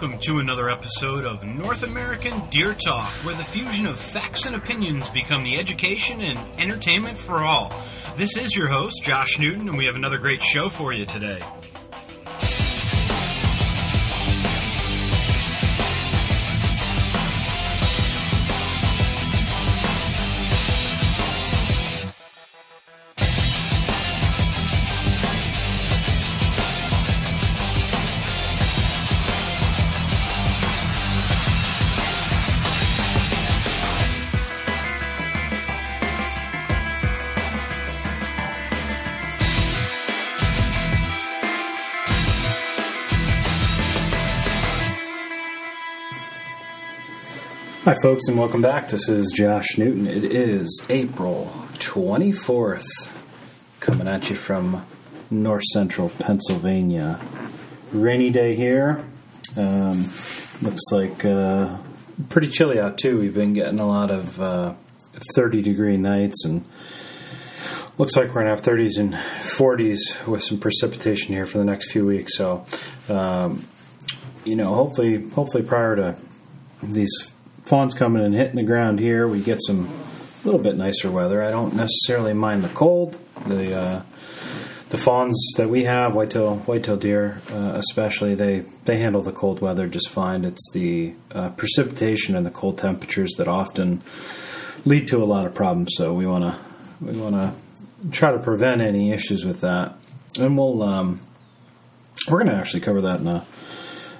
welcome to another episode of North American Deer Talk, where the fusion of facts and opinions become the education and entertainment for all. This is your host, Josh Newton, and we have another great show for you today. Folks, and welcome back. This is Josh Newton. It is April 24th, coming at you from north central Pennsylvania. Rainy day here. Um, looks like uh, pretty chilly out, too. We've been getting a lot of uh, 30 degree nights, and looks like we're going to have 30s and 40s with some precipitation here for the next few weeks. So, um, you know, hopefully, hopefully prior to these fawns coming and hitting the ground here, we get some a little bit nicer weather. I don't necessarily mind the cold. The uh, the fawns that we have, whitetail whitetail deer uh, especially, they they handle the cold weather just fine. It's the uh, precipitation and the cold temperatures that often lead to a lot of problems. So we want to we want to try to prevent any issues with that, and we'll um, we're going to actually cover that in a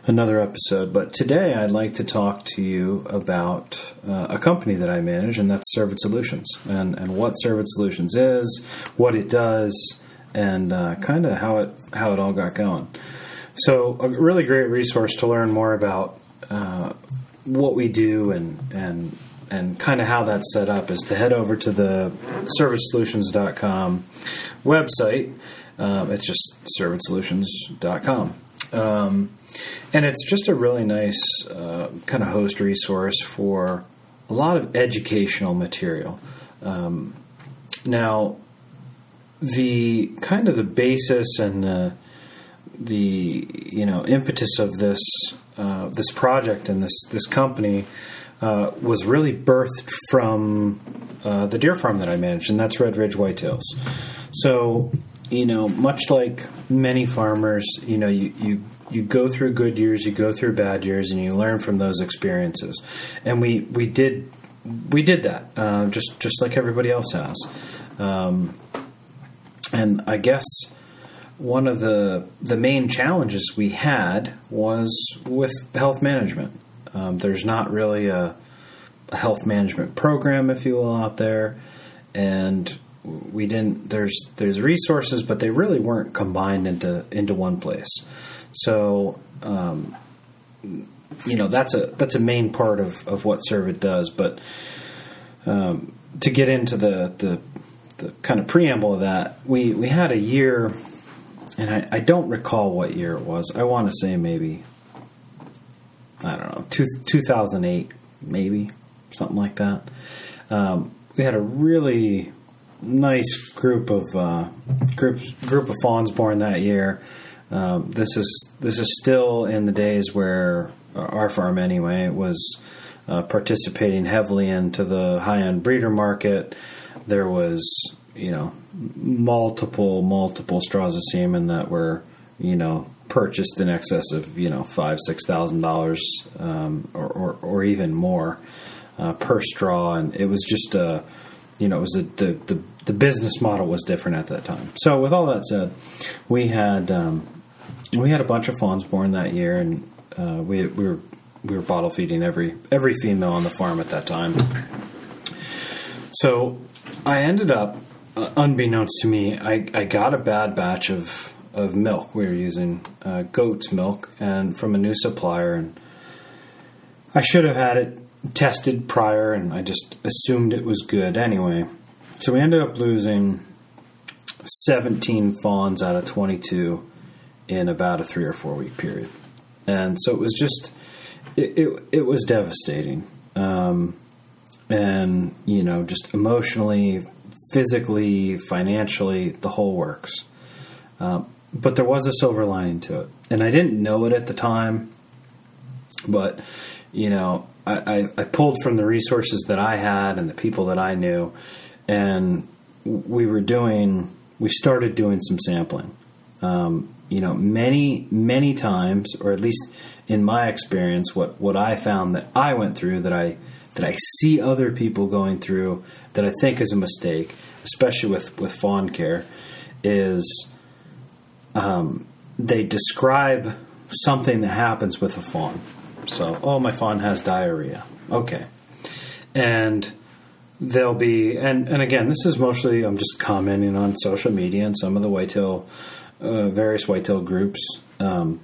another episode. But today I'd like to talk to you about uh, a company that I manage, and that's Cervid Solutions, and, and what Cervid Solutions is, what it does, and uh, kind of how it how it all got going. So, a really great resource to learn more about uh, what we do and and and kind of how that's set up is to head over to the cervidsolutions.com website. Um, it's just cervidsolutions.com. Um, and it's just a really nice uh, kind of host resource for a lot of educational material. Um, now, the kind of the basis and the the you know impetus of this uh, this project and this this company uh, was really birthed from uh, the deer farm that I managed, and that's Red Ridge Whitetails. So, you know, much like many farmers, you know, you, you you go through good years, you go through bad years, and you learn from those experiences. And we we did we did that uh, just just like everybody else has. Um, and I guess one of the the main challenges we had was with health management. Um, there's not really a, a health management program, if you will, out there, and we didn't. There's there's resources, but they really weren't combined into into one place. So, um, you know, that's a that's a main part of, of what Cervid does. But um, to get into the, the the kind of preamble of that, we we had a year, and I, I don't recall what year it was. I want to say maybe I don't know two, 2008, maybe something like that. Um, we had a really nice group of uh, group group of fawns born that year. Um, this is this is still in the days where our farm anyway was uh, participating heavily into the high end breeder market. There was you know multiple multiple straws of semen that were you know purchased in excess of you know five six thousand um, dollars or, or even more uh, per straw, and it was just a you know it was a, the the the business model was different at that time. So with all that said, we had um, we had a bunch of fawns born that year, and uh, we we were we were bottle feeding every every female on the farm at that time. So I ended up, uh, unbeknownst to me, I, I got a bad batch of of milk. We were using uh, goat's milk and from a new supplier, and I should have had it tested prior, and I just assumed it was good anyway. So we ended up losing 17 fawns out of 22 in about a three or four week period. And so it was just, it, it, it was devastating. Um, and, you know, just emotionally, physically, financially, the whole works. Um, but there was a silver lining to it. And I didn't know it at the time. But you know, I, I, I pulled from the resources that I had and the people that I knew, and we were doing. We started doing some sampling. Um, you know, many many times, or at least in my experience, what what I found that I went through that I that I see other people going through that I think is a mistake, especially with with fawn care, is um, they describe something that happens with a fawn. So, oh, my fawn has diarrhea. Okay, and they'll be and and again, this is mostly I'm just commenting on social media and some of the whitetail, uh, various whitetail groups. Um,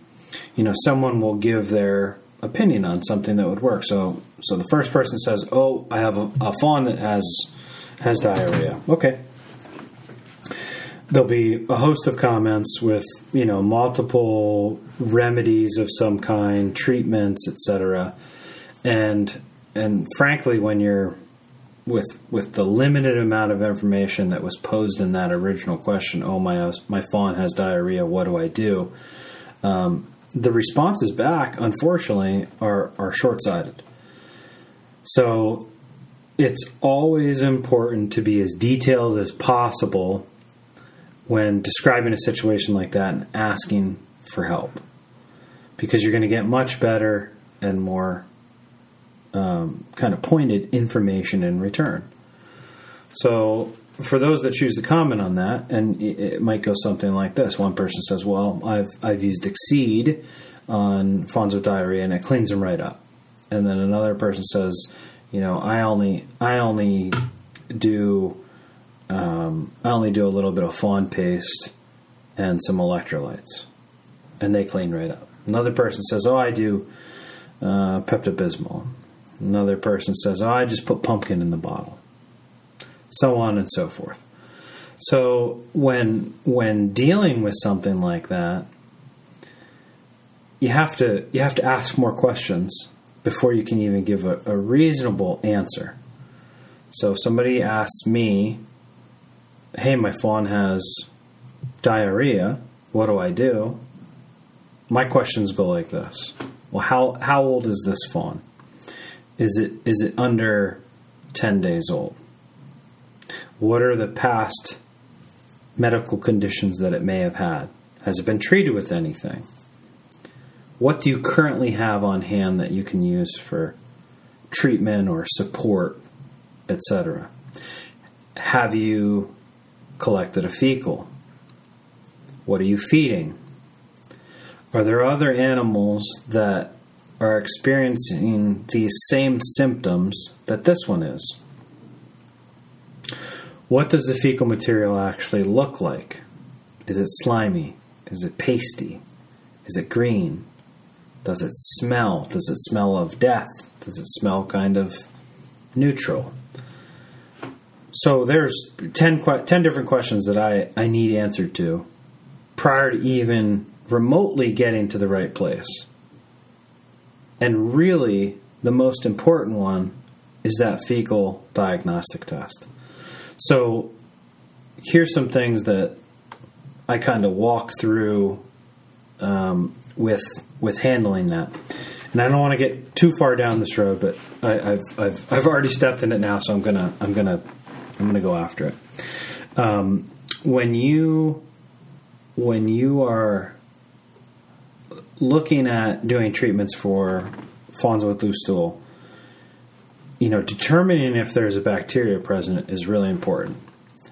you know, someone will give their opinion on something that would work. So, so the first person says, "Oh, I have a, a fawn that has has diarrhea." Okay, there'll be a host of comments with you know multiple remedies of some kind, treatments, etc. And and frankly, when you're with with the limited amount of information that was posed in that original question, oh my my fawn has diarrhea, what do I do? Um, the responses back, unfortunately, are are short sighted. So it's always important to be as detailed as possible when describing a situation like that and asking for help because you're going to get much better and more um, kind of pointed information in return. So, for those that choose to comment on that, and it, might go something like this: one person says, "Well, I've I've used Excede on with diarrhea, and it cleans them right up," and then another person says, "You know, I only I only do um, I only do a little bit of fawn paste and some electrolytes, and they clean right up. Another person says, "Oh, I do uh, Pepto Bismol." Another person says, "Oh, I just put pumpkin in the bottle." So on and so forth. So when when dealing with something like that, you have to you have to ask more questions before you can even give a, a reasonable answer. So if somebody asks me hey, my fawn has diarrhea. What do I do? My questions go like this. Well, how, how old is this fawn? Is it is it under 10 days old? What are the past medical conditions that it may have had? Has it been treated with anything? What do you currently have on hand that you can use for treatment or support, etc.? Have you collected a fecal? What are you feeding? Are there other animals that are experiencing these same symptoms that this one is? What does the fecal material actually look like? Is it slimy? Is it pasty? Is it green? Does it smell? Does it smell of death? Does it smell kind of neutral? So there's 10, 10 different questions that I, I need answered to prior to even remotely getting to the right place. And really, the most important one is that fecal diagnostic test. So here's some things that I kind of walk through um, with with handling that. And I don't want to get too far down this road, but I, have I've I've already stepped in it now, so I'm gonna I'm gonna I'm to go after it. Um, when you when you are looking at doing treatments for fawns with loose stool, you know, determining if there's a bacteria present is really important.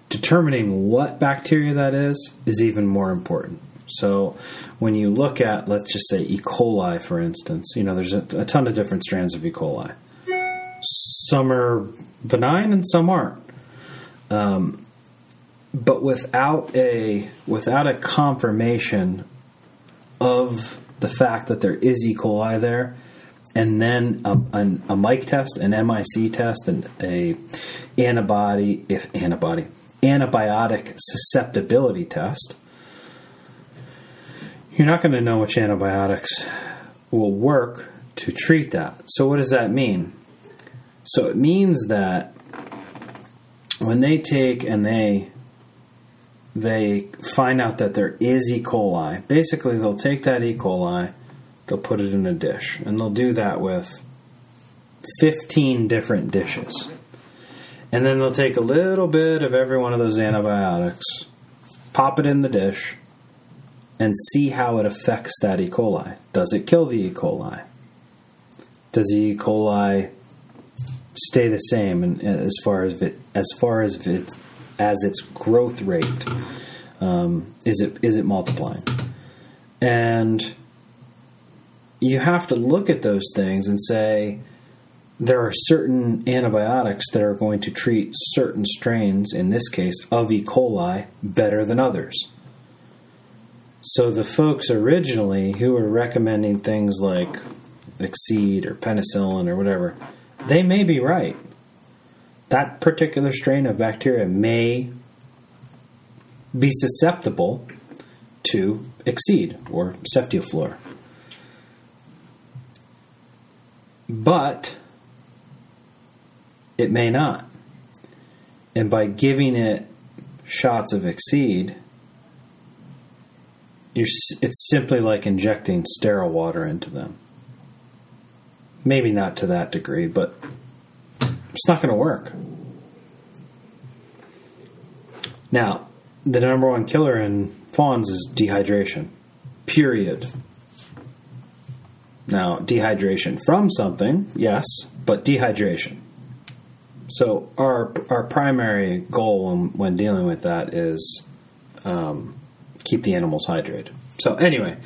Determining what bacteria that is is even more important. So, when you look at, let's just say E. coli, for instance, you know, there's a, a ton of different strands of E. coli. Some are benign and some aren't. Um, but without a without a confirmation of the fact that there is E. coli there, and then a, a, mic test, an MIC test, and a antibody if antibody antibiotic susceptibility test, you're not going to know which antibiotics will work to treat that. So what does that mean? So it means that when they take and they they find out that there is E. coli, basically they'll take that E. coli, they'll put it in a dish, and they'll do that with 15 different dishes. And then they'll take a little bit of every one of those antibiotics, pop it in the dish, and see how it affects that E. coli. Does it kill the E. coli? Does the E. coli stay the same in, as far as it, as far as it, as its growth rate? Um, is it is it multiplying? And you have to look at those things and say there are certain antibiotics that are going to treat certain strains, in this case of E. coli, better than others. So the folks originally who were recommending things like Excede or penicillin or whatever, they may be right. That particular strain of bacteria may be susceptible to Excede or Ceftiofur. But it may not. And by giving it shots of you're, it's simply like injecting sterile water into them. Maybe not to that degree, but it's not going to work. Now, the number one killer in fawns is dehydration. Period. Now, dehydration from something, yes, but dehydration. So our our primary goal when, when dealing with that is um, keep the animals hydrated. So anyway,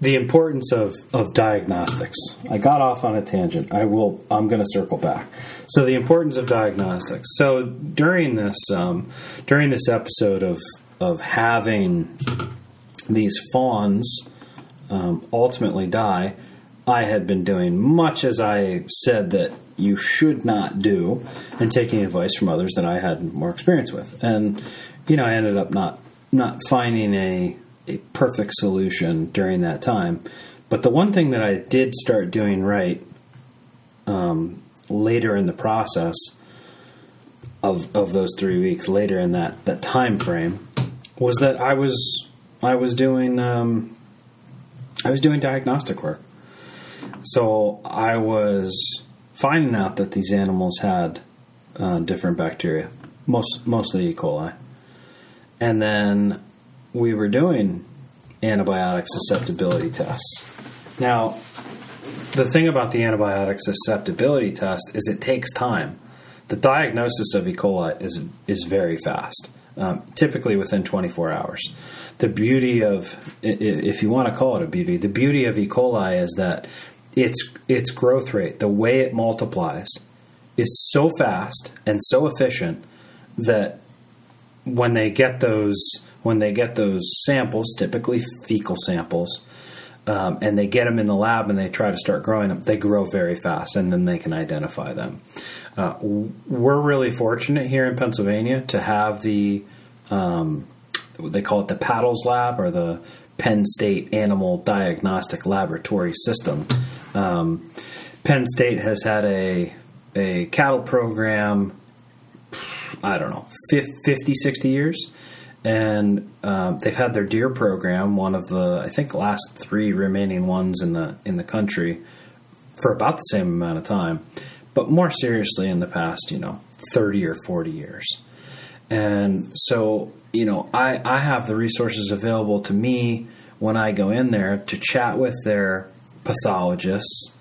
the importance of, of diagnostics. I got off on a tangent. I will. I'm going to circle back. So the importance of diagnostics. So during this um, during this episode of of having these fawns um, ultimately die, I had been doing much as I said that you should not do, and taking advice from others that I had more experience with. And you know, I ended up not not finding a a perfect solution during that time. But the one thing that I did start doing right um, later in the process of of those three weeks, later in that that time frame, was that I was I was doing um, I was doing diagnostic work. So I was finding out that these animals had uh, different bacteria, most mostly E. coli, and then we were doing antibiotic susceptibility tests. Now, the thing about the antibiotic susceptibility test is it takes time. The diagnosis of E. coli is is very fast, um, typically within 24 hours. The beauty of, if you want to call it a beauty, the beauty of E. coli is that its its growth rate, the way it multiplies, is so fast and so efficient that when they get those when they get those samples, typically fecal samples, um, and they get them in the lab and they try to start growing them, they grow very fast, and then they can identify them. Uh, we're really fortunate here in Pennsylvania to have the um, they call it the PADLS Lab or the Penn State Animal Diagnostic Laboratory System. Um, Penn State has had a a cattle program, I don't know, 50, 60 years. And um, they've had their deer program, one of the I think last three remaining ones in the in the country, for about the same amount of time, but more seriously in the past, you know, thirty or forty years. And so, you know, I, I have the resources available to me when I go in there to chat with their pathologists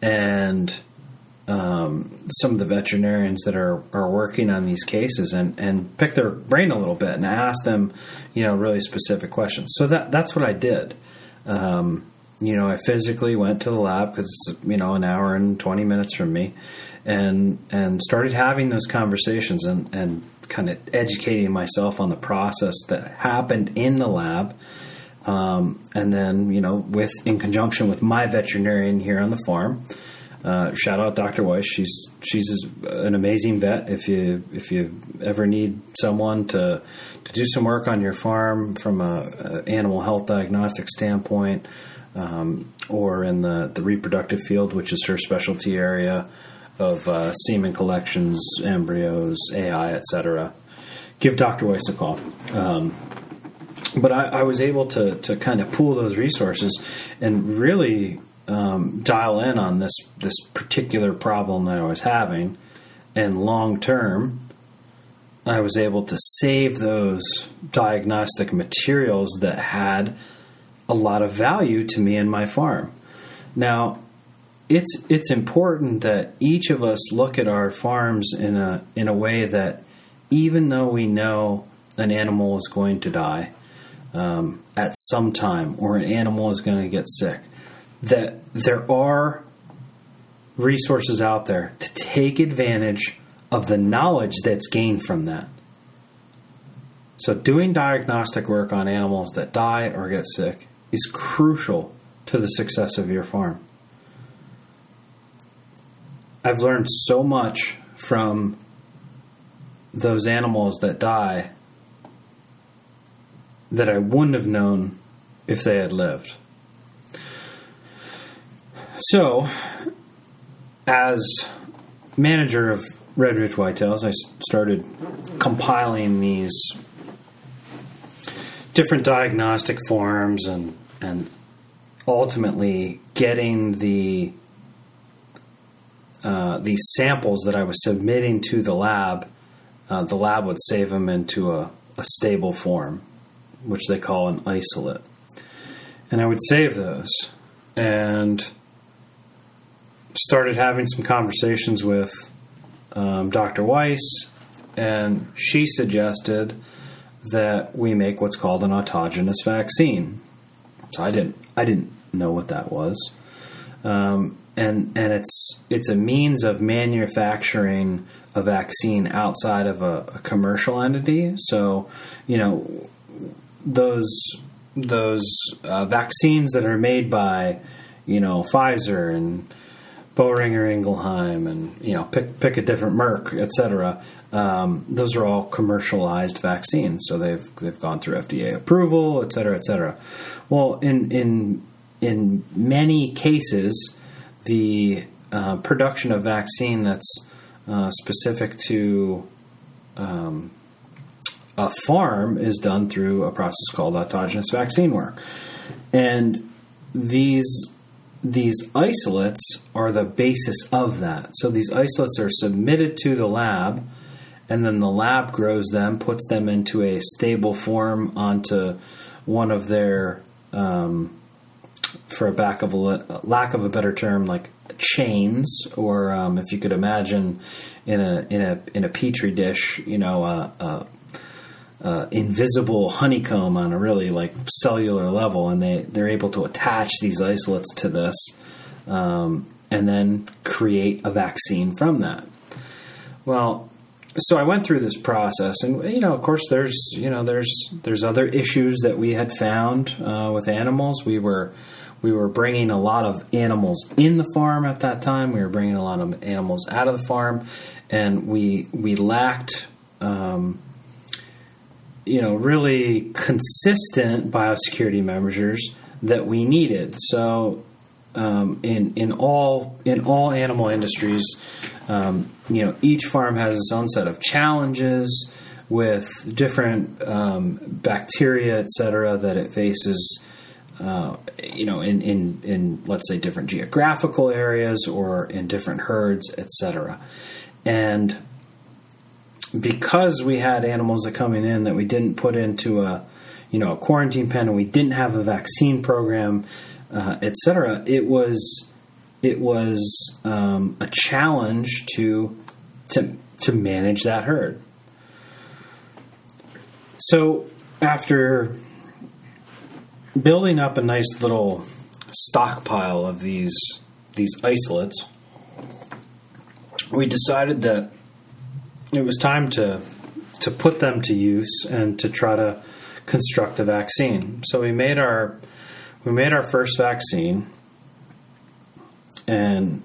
and um, some of the veterinarians that are, are working on these cases and, and pick their brain a little bit and ask them, you know, really specific questions. So that that's what I did. Um, you know, I physically went to the lab because it's you know an hour and twenty minutes from me, and and started having those conversations and and kind of educating myself on the process that happened in the lab. Um, and then, you know, with in conjunction with my veterinarian here on the farm, uh, shout out Dr. Weiss. She's she's an amazing vet. If you if you ever need someone to to do some work on your farm from a, a animal health diagnostic standpoint, um, or in the the reproductive field, which is her specialty area of uh, semen collections, embryos, AI, etc. Give Dr. Weiss a call. Um, but I, I, was able to to kind of pool those resources and really um, dial in on this this particular problem that I was having, and long term, I was able to save those diagnostic materials that had a lot of value to me and my farm. Now, it's it's important that each of us look at our farms in a in a way that even though we know an animal is going to die um, at some time or an animal is going to get sick, that there are resources out there to take advantage of the knowledge that's gained from that. So, doing diagnostic work on animals that die or get sick is crucial to the success of your farm. I've learned so much from those animals that die that I wouldn't have known if they had lived. So, as manager of Red Ridge Whitetails, I started compiling these different diagnostic forms and and ultimately getting the uh, these samples that I was submitting to the lab, uh, the lab would save them into a, a stable form, which they call an isolate. And I would save those and started having some conversations with um, Dr. Weiss, and she suggested that we make what's called an autogenous vaccine. So I didn't I didn't know what that was, um, and and it's it's a means of manufacturing a vaccine outside of a, a commercial entity. So you know those those uh, vaccines that are made by you know Pfizer and Boehringer Ingelheim and you know pick pick a different Merck, etc. Um, those are all commercialized vaccines, so they've they've gone through FDA approval, etc., etc. Well, in in in many cases, the uh, production of vaccine that's uh, specific to um, a farm is done through a process called autogenous vaccine work, and these these isolates are the basis of that. So these isolates are submitted to the lab, and then the lab grows them, puts them into a stable form onto one of their, um, for a back of a lack of a better term, like chains, or um, if you could imagine in a in a in a petri dish, you know, a, a uh, invisible honeycomb on a really like cellular level, and they they're able to attach these isolates to this, um, and then create a vaccine from that. Well, so I went through this process, and you know, of course, there's you know there's there's other issues that we had found uh, with animals. We were we were bringing a lot of animals in the farm at that time. We were bringing a lot of animals out of the farm, and we we lacked. Um, you know, really consistent biosecurity measures that we needed. So, um, in in all in all animal industries, um, you know, each farm has its own set of challenges with different um, bacteria, et cetera, that it faces. Uh, you know, in, in, in let's say different geographical areas or in different herds, etc. And because we had animals that coming in that we didn't put into a you know a quarantine pen and we didn't have a vaccine program, uh, etc. It was it was um, a challenge to to to manage that herd. So after building up a nice little stockpile of these these isolates, we decided that it was time to to put them to use and to try to construct a vaccine. So we made our we made our first vaccine, and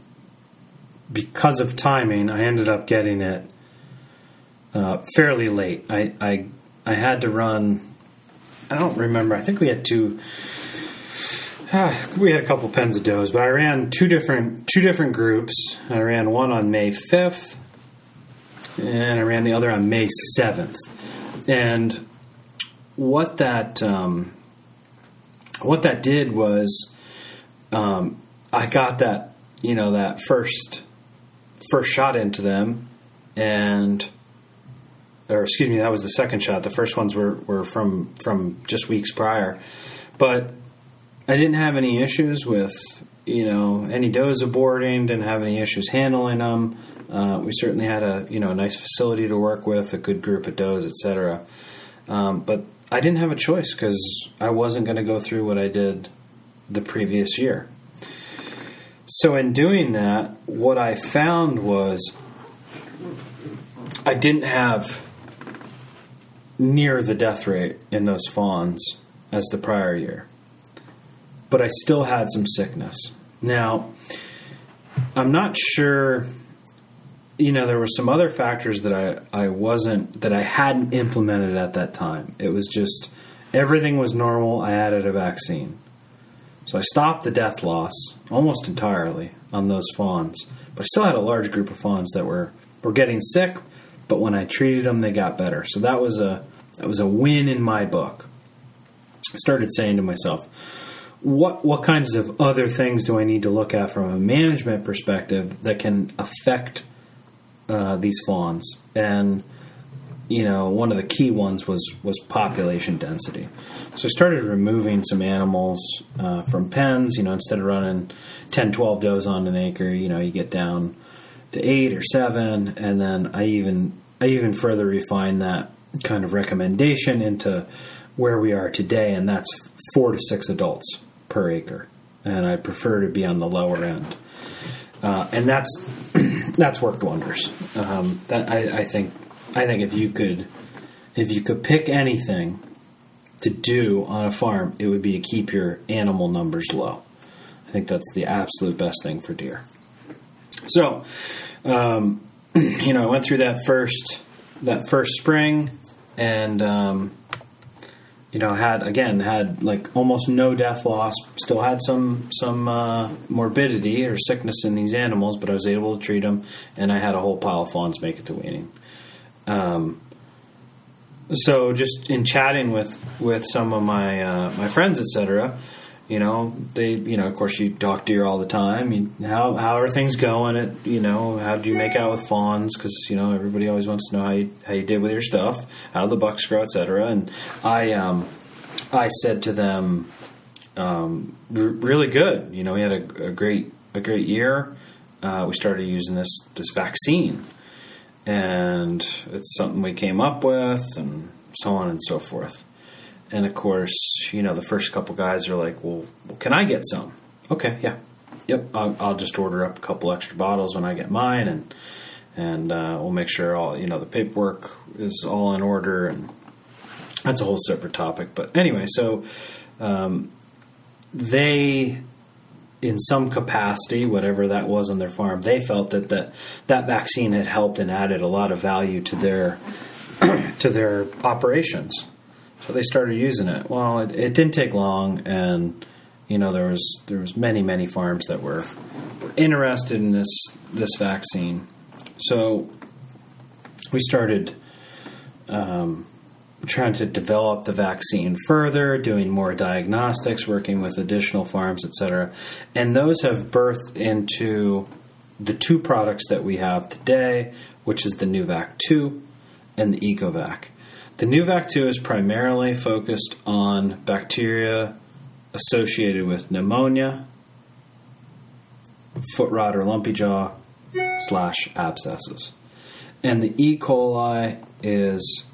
because of timing, I ended up getting it uh, fairly late. I, I I had to run. I don't remember. I think we had two. Uh, we had a couple pens of does, but I ran two different two different groups. I ran one on May fifth, and I ran the other on May 7th. And what that um, what that did was um, I got that you know that first first shot into them, and or excuse me, that was the second shot. The first ones were, were from from just weeks prior, but I didn't have any issues with you know any does aborting. Didn't have any issues handling them. Uh, we certainly had a you know a nice facility to work with, a good group of does, etc. Um, but I didn't have a choice because I wasn't going to go through what I did the previous year. So in doing that, what I found was I didn't have near the death rate in those fawns as the prior year. But I still had some sickness. Now, I'm not sure you know there were some other factors that I, I wasn't that I hadn't implemented at that time. It was just everything was normal. I added a vaccine. So I stopped the death loss almost entirely on those fawns. But I still had a large group of fawns that were, were getting sick, but when I treated them they got better. So that was a that was a win in my book. I started saying to myself, what what kinds of other things do I need to look at from a management perspective that can affect uh, these fawns? And you know, one of the key ones was was population density. So I started removing some animals uh, from pens. You know, instead of running 10, 12 does on an acre, you know, you get down to eight or seven, and then I even I even further refined that kind of recommendation into where we are today, and that's four to six adults per acre, and I prefer to be on the lower end, uh, and that's that's worked wonders. Um, that I, I think I think if you could if you could pick anything to do on a farm, it would be to keep your animal numbers low. I think that's the absolute best thing for deer. So, um, you know, I went through that first that first spring, and um, you know, had again had like almost no death loss. Still had some some uh, morbidity or sickness in these animals, but I was able to treat them, and I had a whole pile of fawns make it to weaning. Um, so just in chatting with with some of my uh, my friends, etc. You know, they you know, of course, you talk to deer all the time. You, how how are things going? At you know, how do you make out with fawns? Because you know, everybody always wants to know how you how you did with your stuff, how the bucks grow, etc. And I um, I said to them, um, r- really good. You know, we had a, a great a great year. Uh, we started using this this vaccine and it's something we came up with, and so on and so forth. And of course, you know, the first couple guys are like, "Well, can I get some?" Okay, yeah, yep. I'll, I'll, just order up a couple extra bottles when I get mine, and and uh, we'll make sure all you know the paperwork is all in order, and that's a whole separate topic. But anyway, so um, they in some capacity, whatever that was on their farm, they felt that the, that vaccine had helped and added a lot of value to their to their operations. So they started using it. Well, it, it, didn't take long, and you know there was there was many many farms that were, were interested in this this vaccine. So we started. Um, trying to develop the vaccine further, doing more diagnostics, working with additional farms, etc. And those have birthed into the two products that we have today, which is the Nuvac 2 and the Ecovac. The Nuvac 2 is primarily focused on bacteria associated with pneumonia, foot rot or lumpy jaw, slash abscesses. And the E. coli is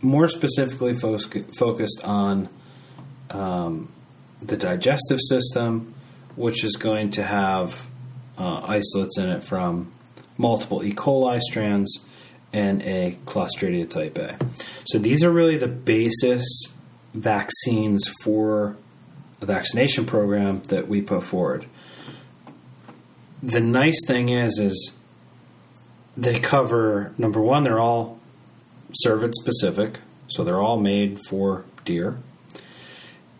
more specifically fo- focused on um, the digestive system, which is going to have uh, isolates in it from multiple E. coli strands and a Clostridia type A. So these are really the basis vaccines for a vaccination program that we put forward. The nice thing is, is they cover number one, they're all cervid specific, so they're all made for deer.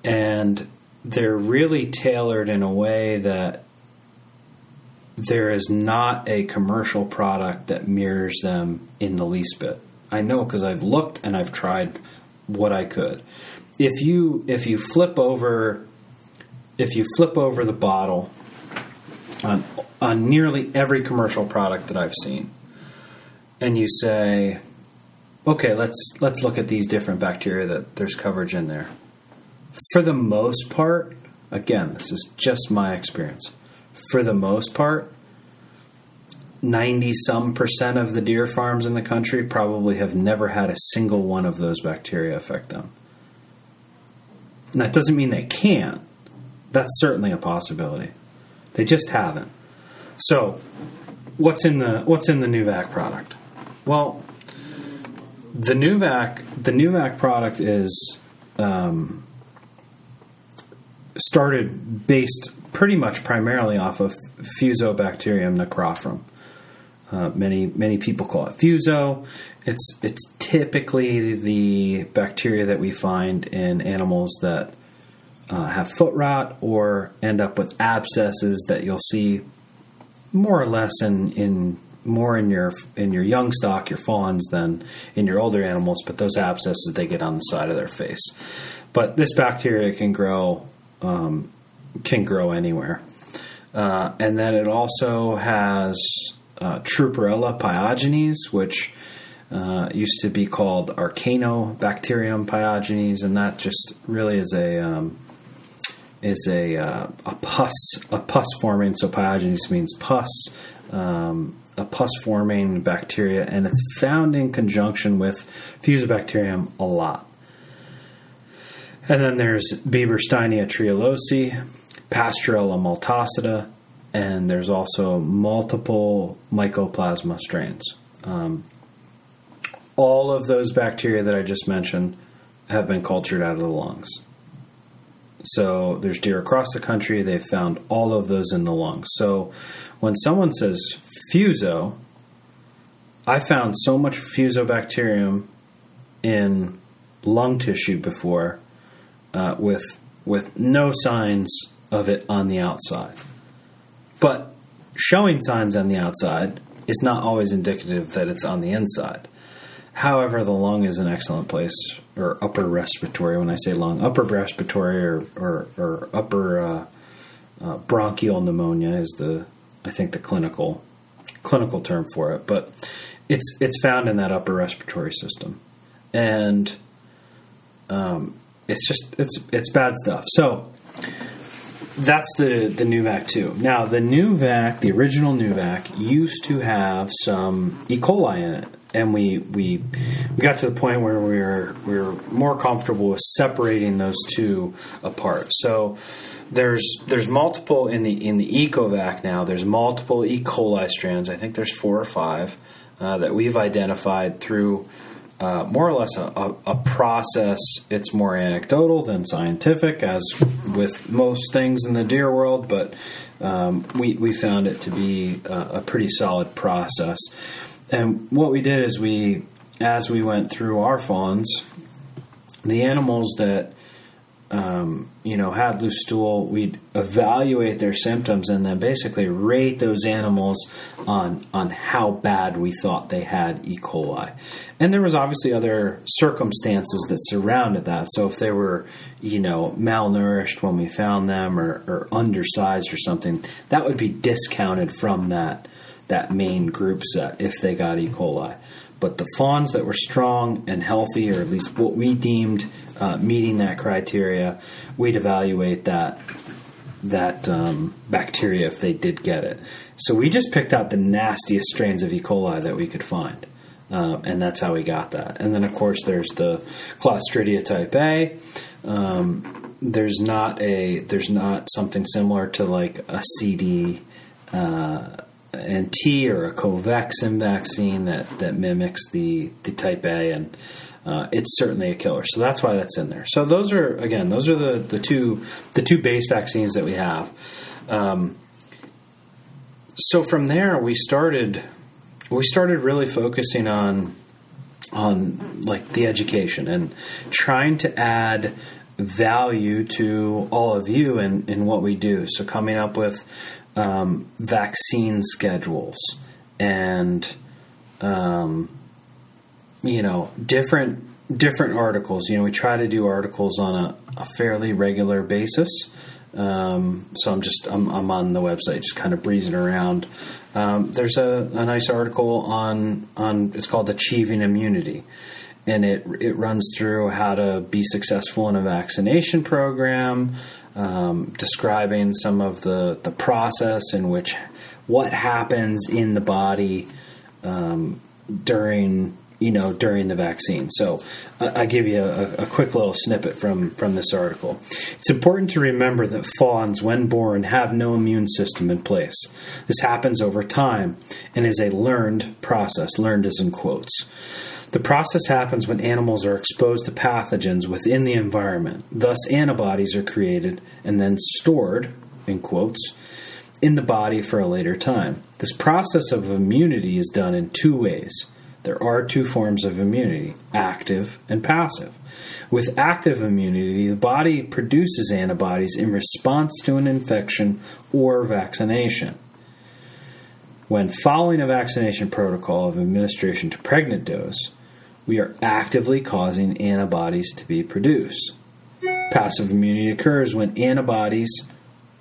And they're really tailored in a way that there is not a commercial product that mirrors them in the least bit. I know because I've looked and I've tried what I could. If you if you flip over if you flip over the bottle on on nearly every commercial product that I've seen, and you say, okay, let's let's look at these different bacteria that there's coverage in there. For the most part, again, this is just my experience. For the most part, 90 some percent of the deer farms in the country probably have never had a single one of those bacteria affect them. And that doesn't mean they can't. That's certainly a possibility. They just haven't. So, what's in the what's in the Nuvac product? Well, the Nuvac the Nuvac product is um, started based pretty much primarily off of Fusobacterium necrophorum. Uh, many many people call it fuso. It's it's typically the bacteria that we find in animals that uh, have foot rot or end up with abscesses that you'll see more or less in in more in your in your young stock, your fawns, than in your older animals. But those abscesses they get on the side of their face. But this bacteria can grow um, can grow anywhere, uh, and then it also has uh, Trueperella pyogenes, which uh, used to be called Arcanobacterium pyogenes, and that just really is a um, is a uh, a pus a pus forming. So pyogenes means pus. Um, a pus forming bacteria, and it's found in conjunction with Fusobacterium a lot. And then there's Bibersteinia trehalosi, Pasteurella multocida, and there's also multiple mycoplasma strains. Um, all of those bacteria that I just mentioned have been cultured out of the lungs. So there's deer across the country, they've found all of those in the lungs. So when someone says fuso, I found so much fusobacterium in lung tissue before uh, with with no signs of it on the outside. But showing signs on the outside is not always indicative that it's on the inside. However, the lung is an excellent place, or upper respiratory. When I say lung, upper respiratory or or, or upper uh, uh, bronchial pneumonia is the I think the clinical clinical term for it. But it's it's found in that upper respiratory system, and um, it's just it's it's bad stuff. So that's the the Nuvac two. Now the Nuvac, the original Nuvac, used to have some E. coli in it, and we we we got to the point where we were we were more comfortable with separating those two apart. So there's there's multiple in the in the Ecovac now. There's multiple E. coli strands. I think there's four or five uh, that we've identified through uh, more or less a, a, a, process. It's more anecdotal than scientific, as with most things in the deer world, but um, we, we found it to be a, a, pretty solid process. And what we did is we, as we went through our fawns, the animals that um, you know, had loose stool, we'd evaluate their symptoms and then basically rate those animals on on how bad we thought they had E. coli. And there was obviously other circumstances that surrounded that. So if they were, you know, malnourished when we found them or, or undersized or something, that would be discounted from that that main group set if they got E. coli. But the fawns that were strong and healthy, or at least what we deemed uh, meeting that criteria, we'd evaluate that that um, bacteria if they did get it. So we just picked out the nastiest strains of E. coli that we could find. Uh, and that's how we got that. And then, of course, there's the Clostridia type A. Um, there's not a there's not something similar to like a CD uh, and T or a Covexin vaccine that, that mimics the, the type A, and uh, it's certainly a killer. So that's why that's in there. So those are again, those are the, the two the two base vaccines that we have. Um, so from there, we started we started really focusing on on like the education and trying to add value to all of you in, in what we do. So coming up with um, vaccine schedules and um, you know different different articles. You know, we try to do articles on a, a fairly regular basis. Um, so I'm just I'm, I'm, on the website, just kind of breezing around. Um, there's a, a, nice article on on it's called achieving immunity, and it it runs through how to be successful in a vaccination program, um, describing some of the the process in which what happens in the body um, during you know during the vaccine. So I, give you a, a, quick little snippet from from this article. It's important to remember that fawns, when born, have no immune system in place. This happens over time and is a learned process. Learned is in quotes. The process happens when animals are exposed to pathogens within the environment. Thus, antibodies are created and then stored, in quotes, in the body for a later time. This process of immunity is done in two ways. There are two forms of immunity active and passive. With active immunity, the body produces antibodies in response to an infection or vaccination. When following a vaccination protocol of administration to pregnant does, we are actively causing antibodies to be produced. Passive immunity occurs when antibodies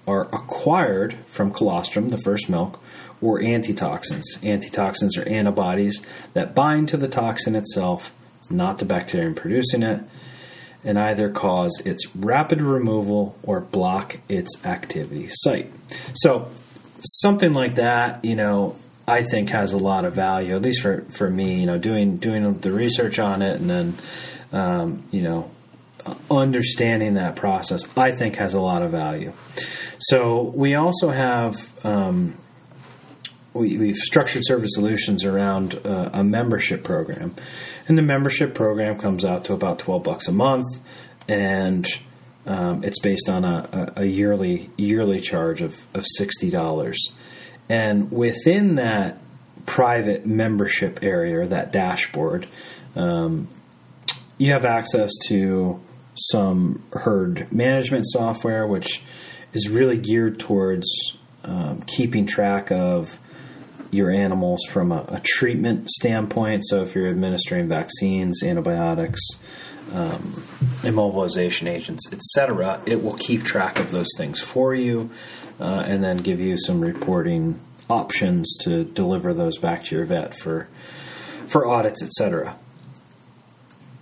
are acquired from colostrum, the first milk, or antitoxins. Antitoxins are antibodies that bind to the toxin itself, not the bacterium producing it, and either cause its rapid removal or block its activity site. So, something like that, you know, I think has a lot of value, at least for, for me. You know, doing doing the research on it and then um, you know understanding that process, I think has a lot of value. So we also have um, we, have structured Cervid Solutions around uh, a membership program, and the membership program comes out to about twelve bucks a month, and um, it's based on a, a, yearly yearly charge of, of sixty dollars. And within that private membership area, or that dashboard, um, you have access to some herd management software, which is really geared towards um, keeping track of your animals from a, a, treatment standpoint. So, if you're administering vaccines, antibiotics, um, immobilization agents, etc., it will keep track of those things for you uh, and then give you some reporting options to deliver those back to your vet for for audits, etc.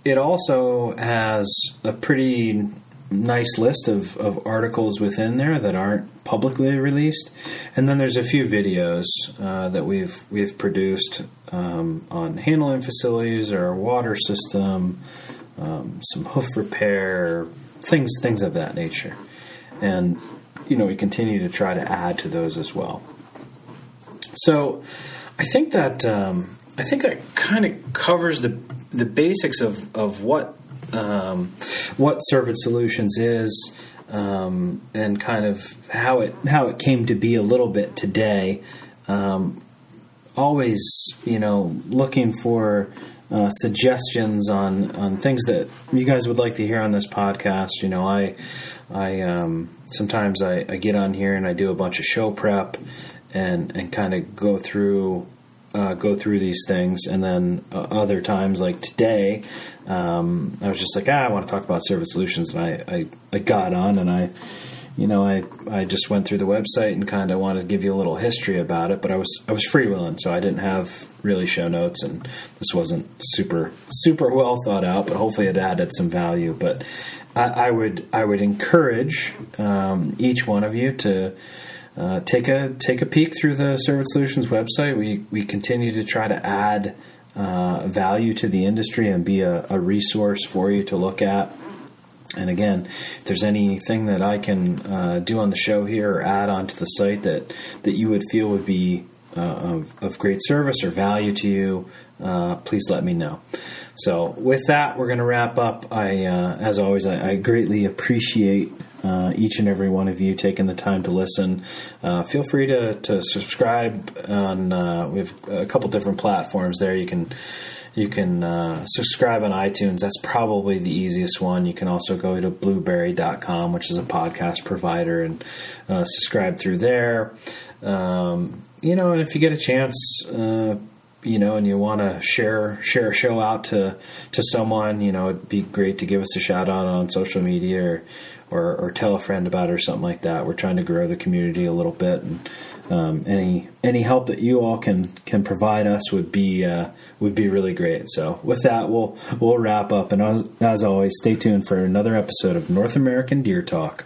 It also has a pretty nice list of, of articles within there that aren't publicly released, and then there's a few videos uh, that we've we've produced um, on handling facilities or water system, um, some hoof repair, things things of that nature, and you know, we continue to try to add to those as well. So, I think that um, I think that kind of covers the the basics of of what um, what Cervid Solutions is. Um, and kind of how it how it came to be a little bit today. Um, always, you know, looking for uh, suggestions on on things that you guys would like to hear on this podcast. You know, I I um, sometimes I, I, get on here and I do a bunch of show prep and and kind of go through uh, go through these things, and then uh, other times like today, um, I was just like, ah, I want to talk about Cervid Solutions, and I, I, I got on and I. You know, I, I just went through the website and kind of wanted to give you a little history about it, but I was I was freewheeling, so I didn't have really show notes, and this wasn't super super well thought out. But hopefully, it added some value. But I, I would I would encourage um, each one of you to uh, take a take a peek through the Cervid Solutions website. We we continue to try to add uh, value to the industry and be a, a, resource for you to look at. And again, if there's anything that I can uh, do on the show here or add onto the site that that you would feel would be uh, of, of, great service or value to you, uh, please let me know. So, with that, we're going to wrap up. I, uh, as always, I, I greatly appreciate uh, each and every one of you taking the time to listen. Uh, feel free to, to subscribe on. Uh, we have a couple different platforms there. You can you can uh, subscribe on iTunes. That's probably the easiest one. You can also go to blubrry.com, which is a podcast provider, and uh, subscribe through there. Um, you know, and if you get a chance, uh, you know, and you want to share share a show out to to someone, you know, it'd be great to give us a shout out on social media or or, or tell a friend about it or something like that. We're trying to grow the community a little bit, and um, any any help that you all can can provide us would be uh, would be really great. So with that, we'll we'll wrap up, and as, as always, stay tuned for another episode of North American Deer Talk.